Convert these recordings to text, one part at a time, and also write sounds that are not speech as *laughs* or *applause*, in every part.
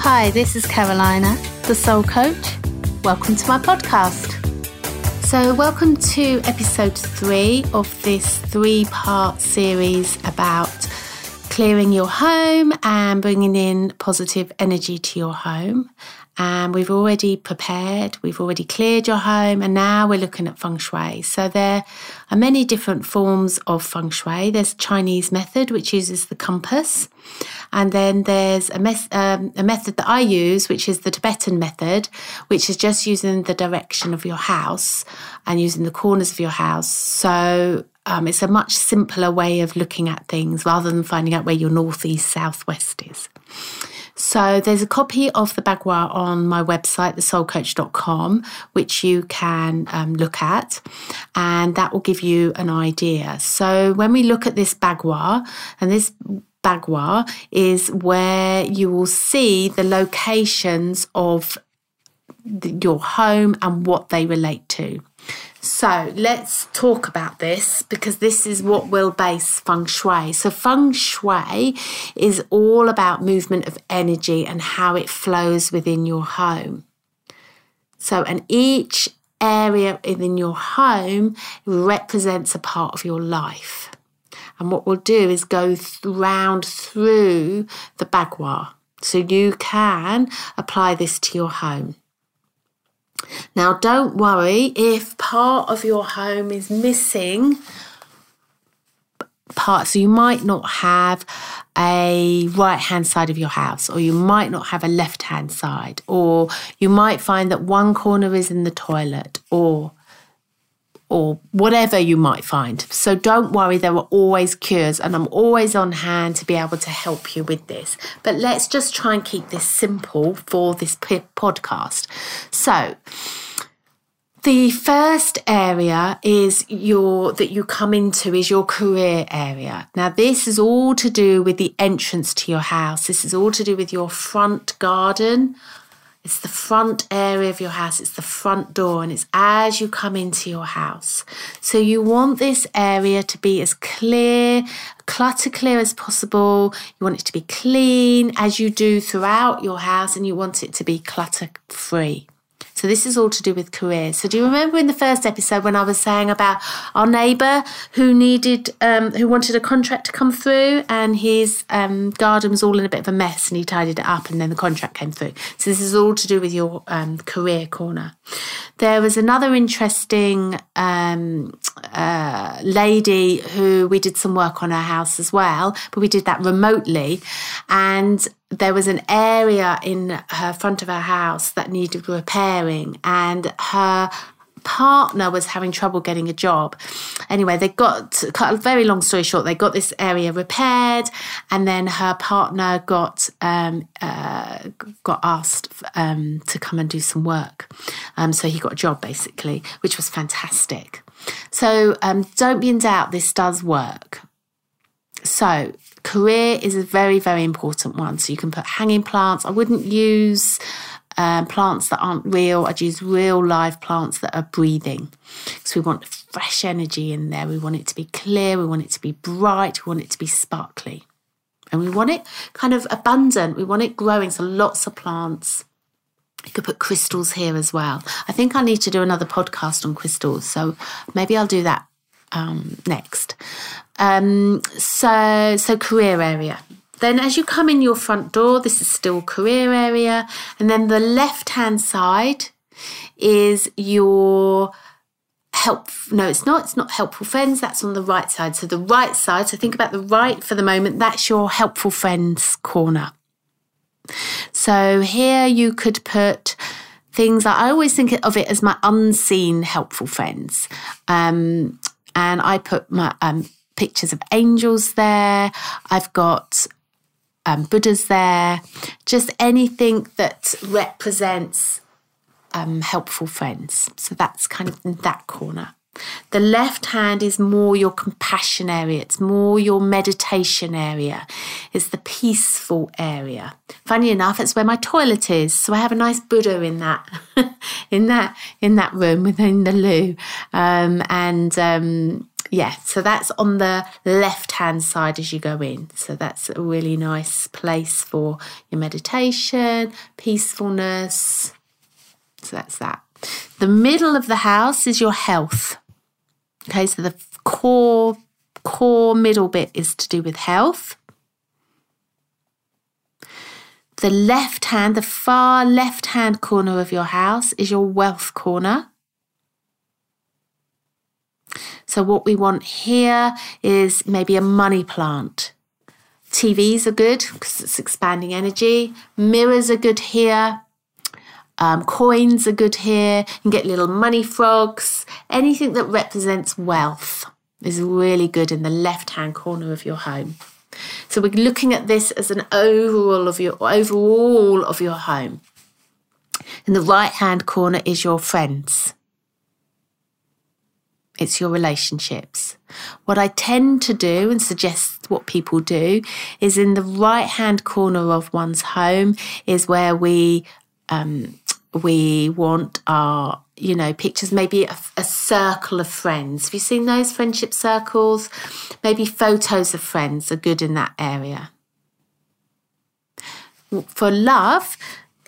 Hi, this is Carolina, the Soul Coach. Welcome to my podcast. So, welcome to episode three of this three part series about clearing your home and bringing in positive energy to your home. And we've already prepared, we've already cleared your home, and now we're looking at feng shui. So, there are many different forms of feng shui. There's Chinese method, which uses the compass. And then there's a, um, a method that I use, which is the Tibetan method, which is just using the direction of your house and using the corners of your house. So um, it's a much simpler way of looking at things rather than finding out where your northeast, southwest is. So there's a copy of the Bagua on my website, thesoulcoach.com, which you can um, look at, and that will give you an idea. So when we look at this Bagua, and this Bagua is where you will see the locations of your home and what they relate to. So let's talk about this because this is what will base feng shui. So, feng shui is all about movement of energy and how it flows within your home. So, and each area within your home represents a part of your life. And what we'll do is go round through the bagua so you can apply this to your home. Now, don't worry if part of your home is missing parts. So, you might not have a right hand side of your house, or you might not have a left hand side, or you might find that one corner is in the toilet, or or whatever you might find. So don't worry, there are always cures, and I'm always on hand to be able to help you with this. But let's just try and keep this simple for this podcast. So, the first area is your that you come into is your career area. Now this is all to do with the entrance to your house. This is all to do with your front garden it's the front area of your house, it's the front door, and it's as you come into your house. So you want this area to be as clear, clutter clear as possible. You want it to be clean as you do throughout your house, and you want it to be clutter free. So this is all to do with careers. So do you remember in the first episode when I was saying about our neighbour who needed, um, who wanted a contract to come through, and his um, garden was all in a bit of a mess, and he tidied it up, and then the contract came through. So this is all to do with your um, career corner. There was another interesting um, uh, lady who we did some work on her house as well, but we did that remotely, and there was an area in her front of her house that needed repairing and her partner was having trouble getting a job. Anyway, they got, cut a very long story short, they got this area repaired, and then her partner got um, uh, got asked um, to come and do some work. Um, so he got a job basically, which was fantastic. So um, don't be in doubt, this does work. So career is a very, very important one. So you can put hanging plants. I wouldn't use um, plants that aren't real. I'd use real live plants that are breathing. So we want fresh energy in there. We want it to be clear. We want it to be bright. We want it to be sparkly. And we want it kind of abundant. We want it growing. So lots of plants. You could put crystals here as well. I think I need to do another podcast on crystals. So maybe I'll do that um, next. Um, so, so career area. Then, as you come in your front door, this is still career area, and then the left hand side is your help. No, it's not. It's not helpful friends. That's on the right side. So the right side. So think about the right for the moment. That's your helpful friends corner. So here you could put things I always think of it as my unseen helpful friends. Um, and I put my um, pictures of angels there. I've got um, Buddhas there, just anything that represents um, helpful friends. So that's kind of in that corner. The left hand is more your compassion area, it's more your meditation area, it's the peaceful area. Funny enough, it's where my toilet is. So I have a nice Buddha in that *laughs* in that in that room within the loo. Um, and um, yeah, so that's on the left hand side as you go in. So that's a really nice place for your meditation, peacefulness. So that's that. The middle of the house is your health. Okay, so the core core middle bit is to do with health. The left hand, the far left hand corner of your house is your wealth corner. So, what we want here is maybe a money plant. TVs are good because it's expanding energy. Mirrors are good here. Um, coins are good here. You can get little money frogs. Anything that represents wealth is really good in the left hand corner of your home. So we're looking at this as an overall of your overall of your home. In the right hand corner is your friends. It's your relationships. What I tend to do and suggest what people do is in the right hand corner of one's home is where we um, we want our you know pictures maybe a, a, circle of friends. Have you seen those friendship circles? Maybe photos of friends are good in that area. For love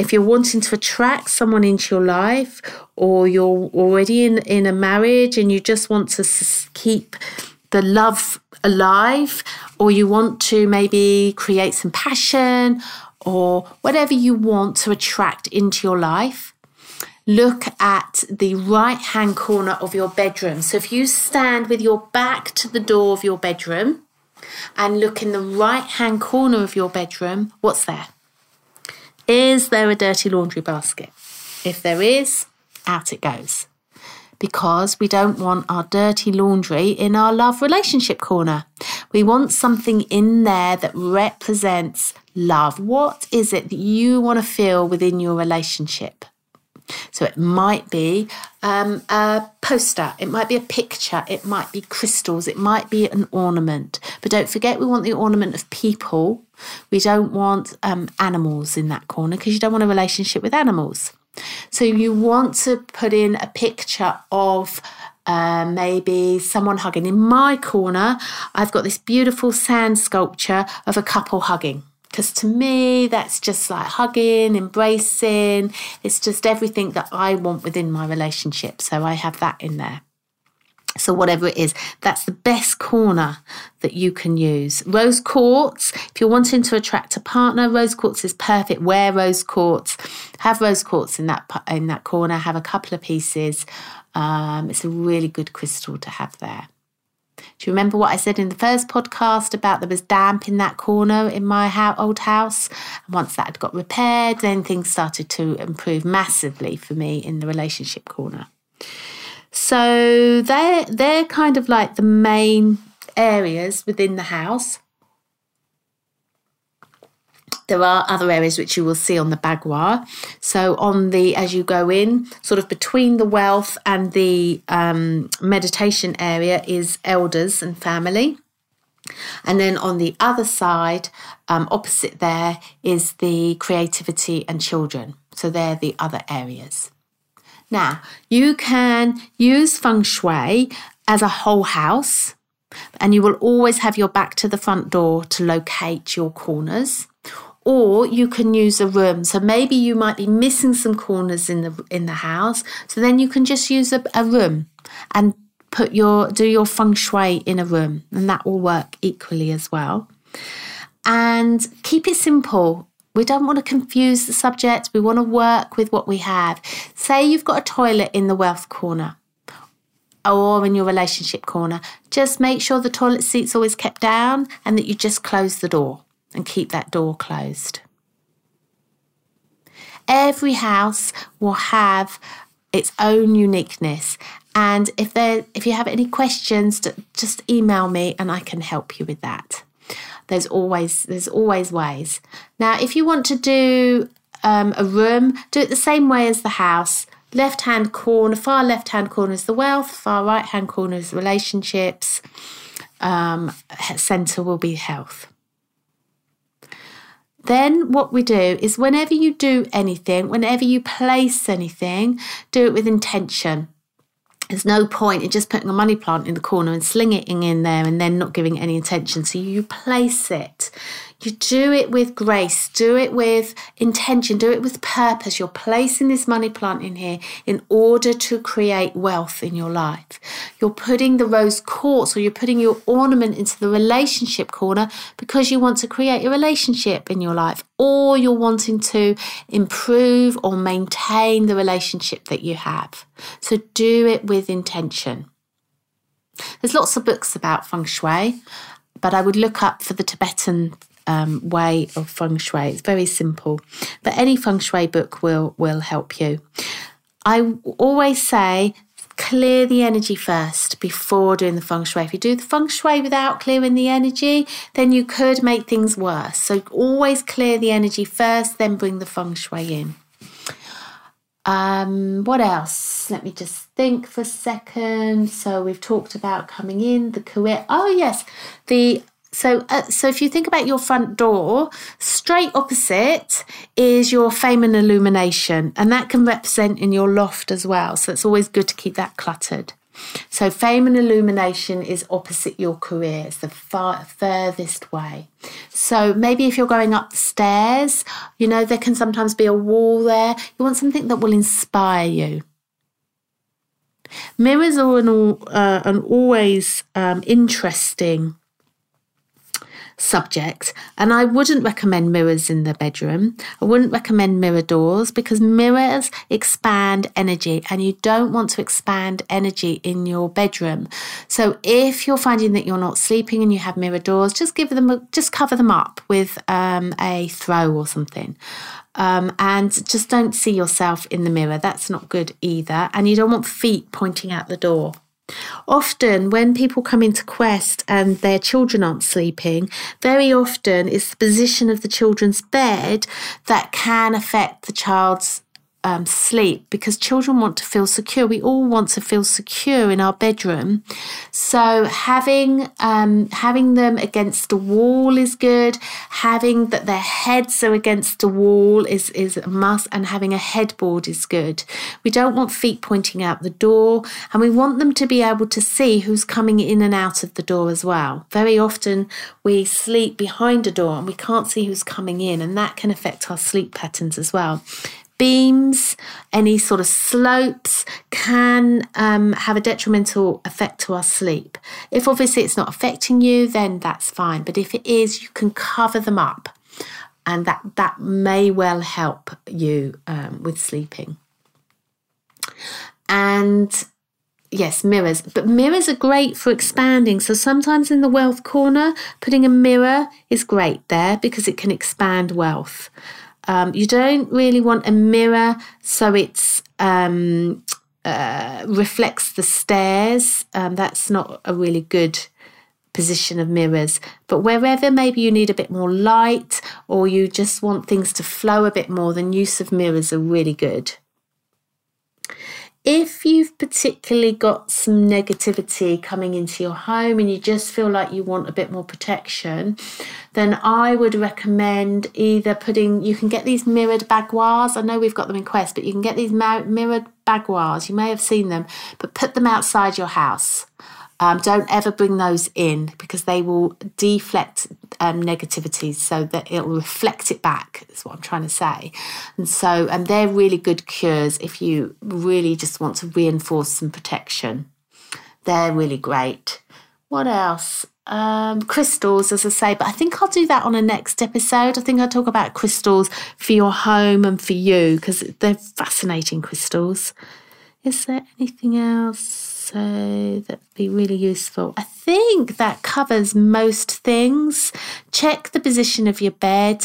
if you're wanting to attract someone into your life or you're already in, in a marriage and you just want to keep the love alive or you want to maybe create some passion or whatever you want to attract into your life, look at the right hand corner of your bedroom. So if you stand with your back to the door of your bedroom and look in the right hand corner of your bedroom, what's there? Is there a dirty laundry basket? If there is, out it goes. Because we don't want our dirty laundry in our love relationship corner. We want something in there that represents love? What is it that you want to feel within your relationship? So it might be um, a poster, it might be a picture, it might be crystals, it might be an ornament. But don't forget, we want the ornament of people. We don't want um, animals in that corner because you don't want a relationship with animals. So you want to put in a picture of uh, maybe someone hugging. In my corner, I've got this beautiful sand sculpture of a couple hugging. Because to me, that's just like hugging, embracing. It's just everything that I want within my relationship. So I have that in there. So, whatever it is, that's the best corner that you can use. Rose quartz, if you're wanting to attract a partner, rose quartz is perfect. Wear rose quartz, have rose quartz in that in that corner. Have a couple of pieces. Um, it's a really good crystal to have there. Do you remember what I said in the first podcast about there was damp in that corner in my old house? And once that had got repaired, then things started to improve massively for me in the relationship corner. So they're they're kind of like the main areas within the house. There are other areas which you will see on the bagua. So on the as you go in, sort of between the wealth and the um, meditation area is elders and family. And then on the other side, um, opposite there, is the creativity and children. So they're the other areas. Now, you can use feng shui as a whole house, and you will always have your back to the front door to locate your corners or you can use a room. So maybe you might be missing some corners in the in the house. So then you can just use a, a room and put your do your feng shui in a room and that will work equally as well. And keep it simple. We don't want to confuse the subject. We want to work with what we have. Say you've got a toilet in the wealth corner or in your relationship corner. Just make sure the toilet seat's always kept down and that you just close the door and keep that door closed. Every house will have its own uniqueness. And if there, if you have any questions, just email me and I can help you with that. There's always there's always ways. Now, if you want to do um, a room, do it the same way as the house. Left hand corner, far left hand corner is the wealth, far right hand corner is relationships. Um, center will be health. Then, what we do is whenever you do anything, whenever you place anything, do it with intention. There's no point in just putting a money plant in the corner and slinging it in there and then not giving any attention. So you place it. You do it with grace, do it with intention, do it with purpose. You're placing this money plant in here in order to create wealth in your life. You're putting the rose quartz or you're putting your ornament into the relationship corner because you want to create a relationship in your life or you're wanting to improve or maintain the relationship that you have. So do it with intention. There's lots of books about feng shui, but I would look up for the Tibetan um, way of feng shui. It's very simple, but any feng shui book will will help you. I always say clear the energy first before doing the feng shui. If you do the feng shui without clearing the energy, then you could make things worse. So always clear the energy first, then bring the feng shui in. Um, what else? Let me just think for a second. So we've talked about coming in, the career. Oh yes, the so, uh, so if you think about your front door, straight opposite is your fame and illumination, and that can represent in your loft as well. So it's always good to keep that cluttered. So fame and illumination is opposite your career. It's the far furthest way. So maybe if you're going up the stairs, you know there can sometimes be a wall there. You want something that will inspire you. Mirrors are an, uh, an always um, interesting subject. And I wouldn't recommend mirrors in the bedroom. I wouldn't recommend mirror doors because mirrors expand energy and you don't want to expand energy in your bedroom. So if you're finding that you're not sleeping and you have mirror doors, just give them just cover them up with um, a throw or something. Um, and just don't see yourself in the mirror. That's not good either. And you don't want feet pointing out the door. Often, when people come into Quest and their children aren't sleeping, very often it's the position of the children's bed that can affect the child's um, sleep because children want to feel secure. We all want to feel secure in our bedroom. So having um, having them against the wall is good. Having that their heads are against the wall is is a must, and having a headboard is good. We don't want feet pointing out the door, and we want them to be able to see who's coming in and out of the door as well. Very often we sleep behind a door and we can't see who's coming in, and that can affect our sleep patterns as well beams, any sort of slopes can um, have a detrimental effect to our sleep. If obviously it's not affecting you, then that's fine. But if it is, you can cover them up, and that that may well help you um, with sleeping. And yes, mirrors. But mirrors are great for expanding. So sometimes in the wealth corner, putting a mirror is great there because it can expand wealth. Um, you don't really want a mirror so it's um, uh, reflects the stairs. Um, that's not a really good position of mirrors. But wherever maybe you need a bit more light or you just want things to flow a bit more, then use of mirrors are really good. If you've particularly got some negativity coming into your home and you just feel like you want a bit more protection, then I would recommend either putting, you can get these mirrored baguas. I know we've got them in Quest, but you can get these mirrored baguas. You may have seen them, but put them outside your house. Um, don't ever bring those in because they will deflect um, negativity so that it'll reflect it back, is what I'm trying to say. And so and they're really good cures if you really just want to reinforce some protection. They're really great. What else? Um, crystals, as I say, but I think I'll do that on a next episode. I think I'll talk about crystals for your home and for you because they're fascinating crystals. Is there anything else? So that'd be really useful. I think that covers most things. Check the position of your bed.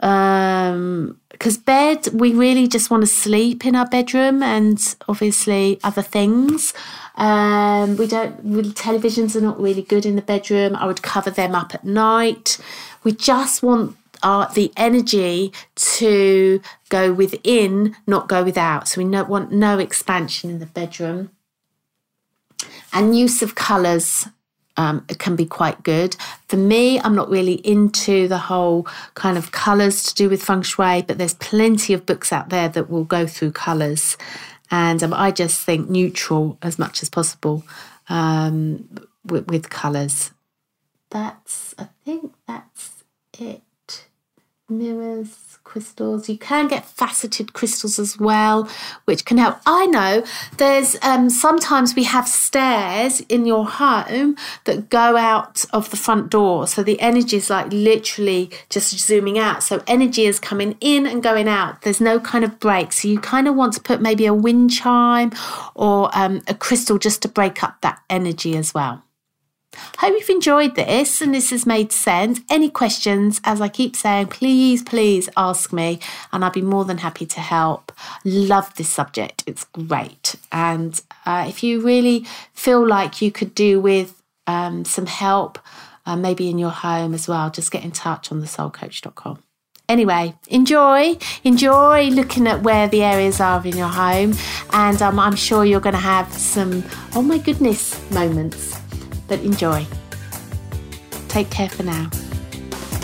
Um, because bed, we really just want to sleep in our bedroom and obviously other things. Um, we don't really, televisions are not really good in the bedroom. I would cover them up at night. We just want our, the energy to go within, not go without. So we no, want no expansion in the bedroom and use of colours um, can be quite good. For me, I'm not really into the whole kind of colours to do with feng shui, but there's plenty of books out there that will go through colours And um, I just think neutral as much as possible um, with, with colours. That's, I think that's it. Mirrors crystals. You can get faceted crystals as well, which can help. I know there's um, sometimes we have stairs in your home that go out of the front door. So the energy is like literally just zooming out. So energy is coming in and going out. There's no kind of break. So you kind of want to put maybe a wind chime or um, a crystal just to break up that energy as well. Hope you've enjoyed this and this has made sense. Any questions, as I keep saying, please, please ask me and I'll be more than happy to help. Love this subject, it's great. And uh, if you really feel like you could do with um, some help, uh, maybe in your home as well, just get in touch on thesoulcoach.com. Anyway, enjoy, enjoy looking at where the areas are in your home, and um, I'm sure you're going to have some, oh my goodness, moments but enjoy. Take care for now.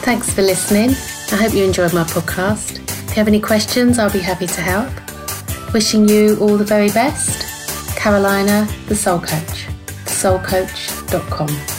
Thanks for listening. I hope you enjoyed my podcast. If you have any questions, I'll be happy to help. Wishing you all the very best. Carolina, the Soul Coach, thesoulcoach.com.